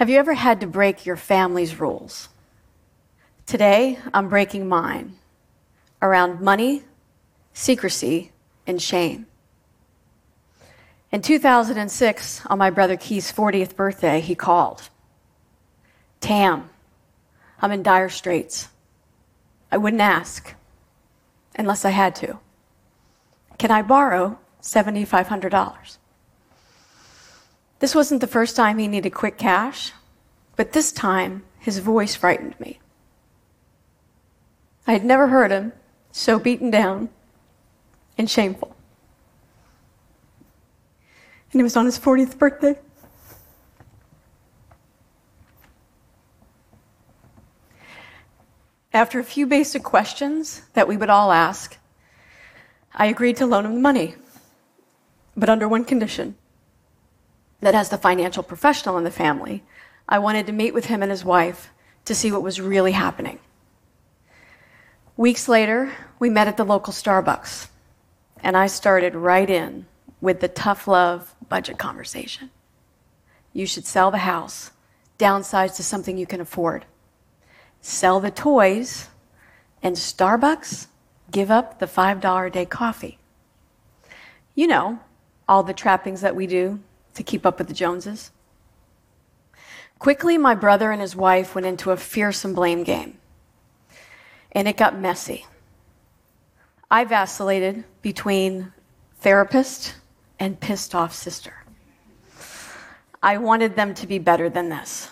Have you ever had to break your family's rules? Today, I'm breaking mine around money, secrecy, and shame. In 2006, on my brother Keith's 40th birthday, he called. Tam, I'm in dire straits. I wouldn't ask unless I had to. Can I borrow $7,500? This wasn't the first time he needed quick cash, but this time his voice frightened me. I had never heard him so beaten down and shameful. And it was on his 40th birthday. After a few basic questions that we would all ask, I agreed to loan him the money, but under one condition that has the financial professional in the family, I wanted to meet with him and his wife to see what was really happening. Weeks later, we met at the local Starbucks, and I started right in with the tough love budget conversation. You should sell the house, downsize to something you can afford, sell the toys, and Starbucks, give up the $5 a day coffee. You know, all the trappings that we do to keep up with the Joneses. Quickly, my brother and his wife went into a fearsome blame game, and it got messy. I vacillated between therapist and pissed off sister. I wanted them to be better than this.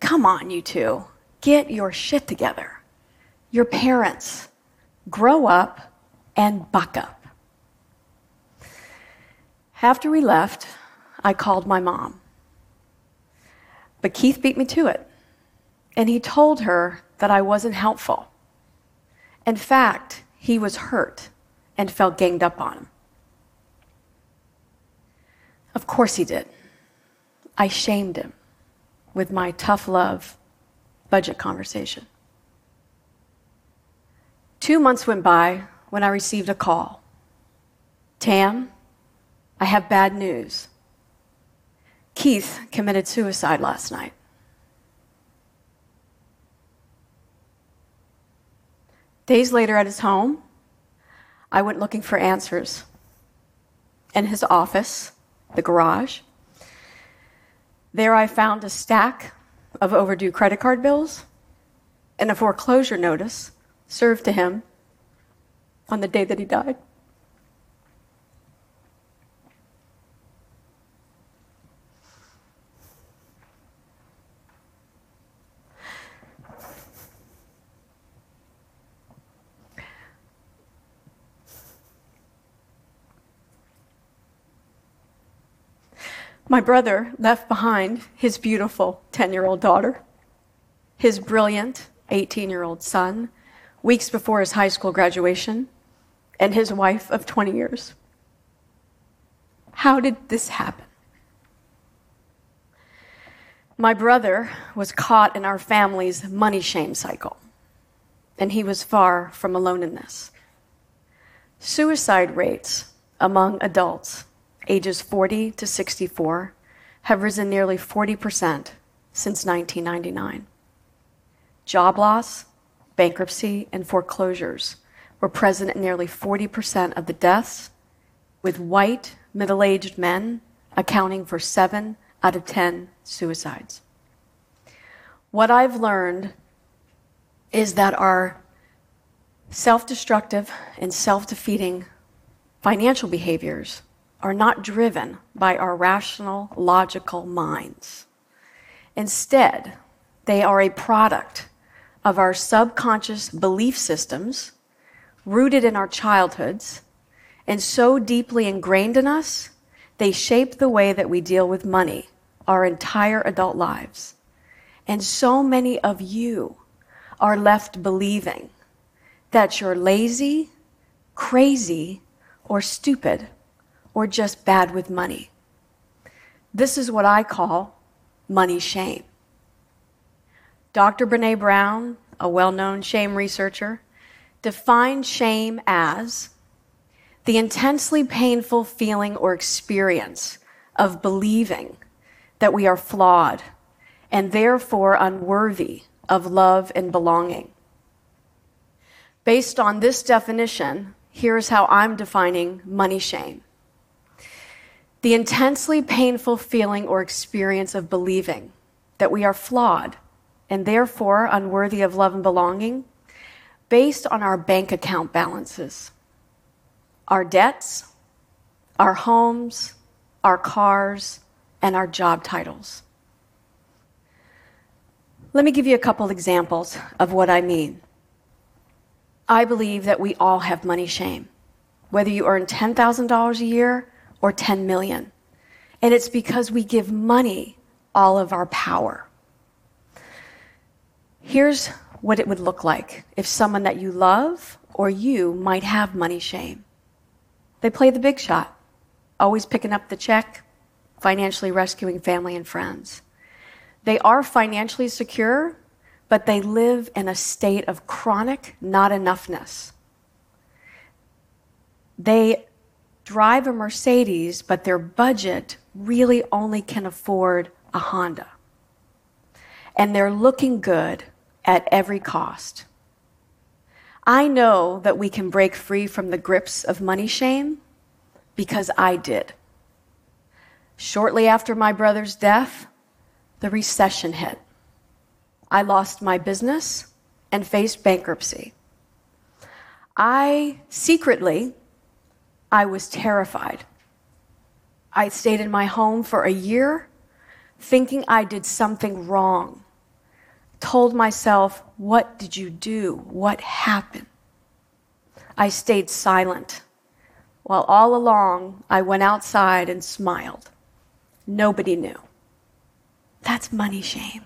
Come on, you two. Get your shit together. Your parents. Grow up and buck up. After we left, I called my mom. But Keith beat me to it. And he told her that I wasn't helpful. In fact, he was hurt and felt ganged up on him. Of course he did. I shamed him with my tough love budget conversation. Two months went by when I received a call Tam, I have bad news. Keith committed suicide last night. Days later at his home, I went looking for answers. In his office, the garage, there I found a stack of overdue credit card bills and a foreclosure notice served to him on the day that he died. My brother left behind his beautiful 10 year old daughter, his brilliant 18 year old son, weeks before his high school graduation, and his wife of 20 years. How did this happen? My brother was caught in our family's money shame cycle, and he was far from alone in this. Suicide rates among adults ages 40 to 64, have risen nearly 40% since 1999. Job loss, bankruptcy, and foreclosures were present in nearly 40% of the deaths, with white, middle aged men accounting for 7 out of 10 suicides. What I've learned is that our self destructive and self defeating financial behaviors are not driven by our rational, logical minds. Instead, they are a product of our subconscious belief systems rooted in our childhoods and so deeply ingrained in us, they shape the way that we deal with money our entire adult lives. And so many of you are left believing that you're lazy, crazy, or stupid or just bad with money. This is what I call money shame. Dr. Brene Brown, a well known shame researcher, defined shame as the intensely painful feeling or experience of believing that we are flawed and therefore unworthy of love and belonging. Based on this definition, here's how I'm defining money shame the intensely painful feeling or experience of believing that we are flawed and therefore unworthy of love and belonging based on our bank account balances, our debts, our homes, our cars, and our job titles. Let me give you a couple examples of what I mean. I believe that we all have money shame, whether you earn $10,000 a year or 10 million. And it's because we give money all of our power. Here's what it would look like if someone that you love or you might have money shame. They play the big shot, always picking up the check, financially rescuing family and friends. They are financially secure, but they live in a state of chronic not enough-ness. They drive a Mercedes, but their budget really only can afford a Honda. And they're looking good at every cost. I know that we can break free from the grips of money shame because I did. Shortly after my brother's death, the recession hit. I lost my business and faced bankruptcy. I secretly, I was terrified. I stayed in my home for a year thinking I did something wrong. Told myself, What did you do? What happened? I stayed silent while all along I went outside and smiled. Nobody knew. That's money shame.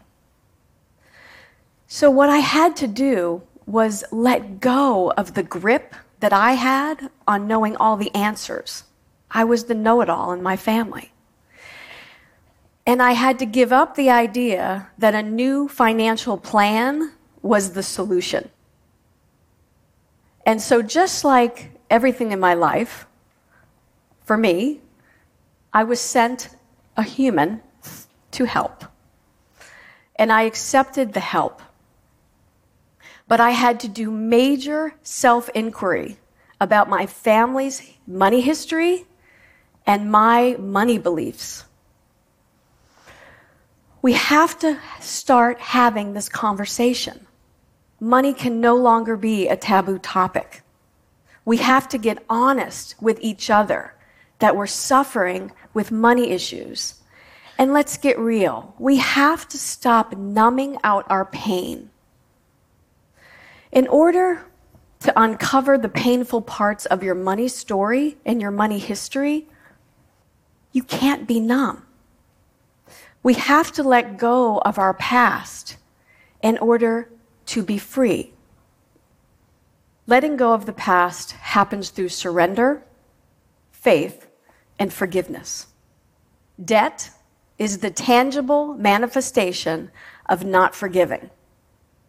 So, what I had to do was let go of the grip that I had on knowing all the answers. I was the know it all in my family. And I had to give up the idea that a new financial plan was the solution. And so, just like everything in my life, for me, I was sent a human to help. And I accepted the help. But I had to do major self inquiry about my family's money history and my money beliefs. We have to start having this conversation. Money can no longer be a taboo topic. We have to get honest with each other that we're suffering with money issues and let's get real. We have to stop numbing out our pain. In order to uncover the painful parts of your money story and your money history, you can't be numb. We have to let go of our past in order to be free. Letting go of the past happens through surrender, faith, and forgiveness. Debt is the tangible manifestation of not forgiving.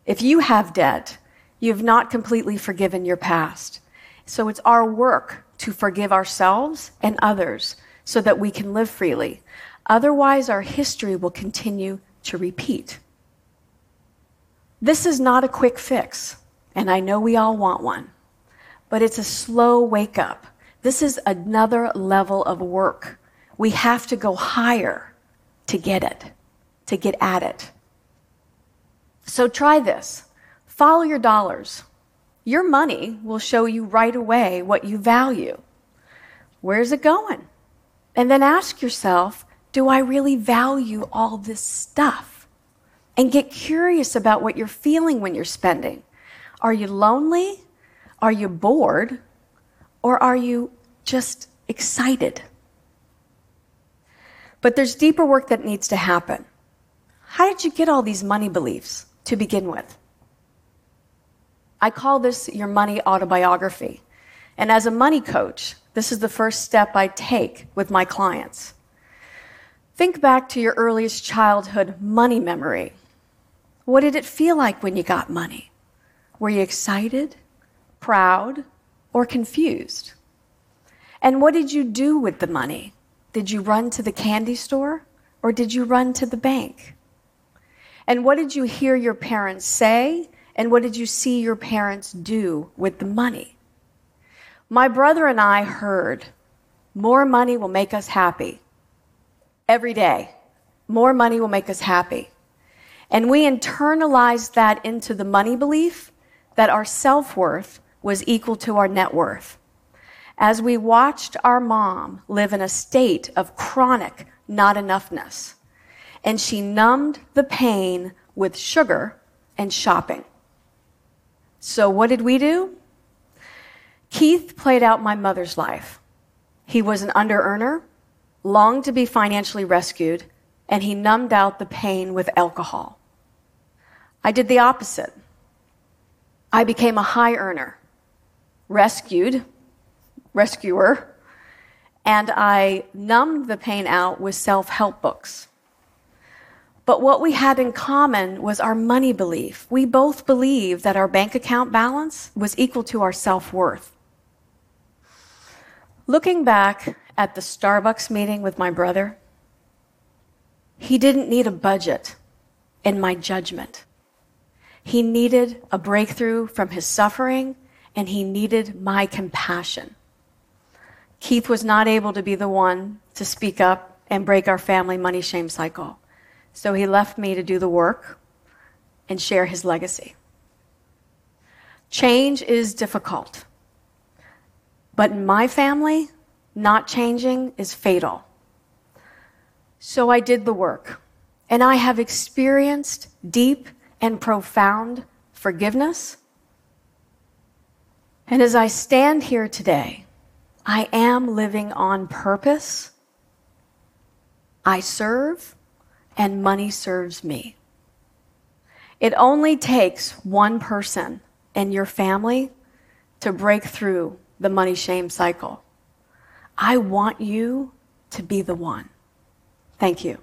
If you have debt, you have not completely forgiven your past. So it's our work to forgive ourselves and others so that we can live freely. Otherwise, our history will continue to repeat. This is not a quick fix, and I know we all want one, but it's a slow wake up. This is another level of work. We have to go higher to get it, to get at it. So try this. Follow your dollars. Your money will show you right away what you value. Where's it going? And then ask yourself, do I really value all this stuff? And get curious about what you're feeling when you're spending. Are you lonely? Are you bored? Or are you just excited? But there's deeper work that needs to happen. How did you get all these money beliefs to begin with? I call this your money autobiography. And as a money coach, this is the first step I take with my clients. Think back to your earliest childhood money memory. What did it feel like when you got money? Were you excited, proud, or confused? And what did you do with the money? Did you run to the candy store or did you run to the bank? And what did you hear your parents say? And what did you see your parents do with the money? My brother and I heard more money will make us happy every day. More money will make us happy. And we internalized that into the money belief that our self worth was equal to our net worth. As we watched our mom live in a state of chronic not enoughness, and she numbed the pain with sugar and shopping. So, what did we do? Keith played out my mother's life. He was an under earner, longed to be financially rescued, and he numbed out the pain with alcohol. I did the opposite. I became a high earner, rescued, rescuer, and I numbed the pain out with self help books. But what we had in common was our money belief. We both believed that our bank account balance was equal to our self worth. Looking back at the Starbucks meeting with my brother, he didn't need a budget in my judgment. He needed a breakthrough from his suffering, and he needed my compassion. Keith was not able to be the one to speak up and break our family money shame cycle. So he left me to do the work and share his legacy. Change is difficult. But in my family, not changing is fatal. So I did the work, and I have experienced deep and profound forgiveness. And as I stand here today, I am living on purpose. I serve and money serves me. It only takes one person in your family to break through the money shame cycle. I want you to be the one. Thank you.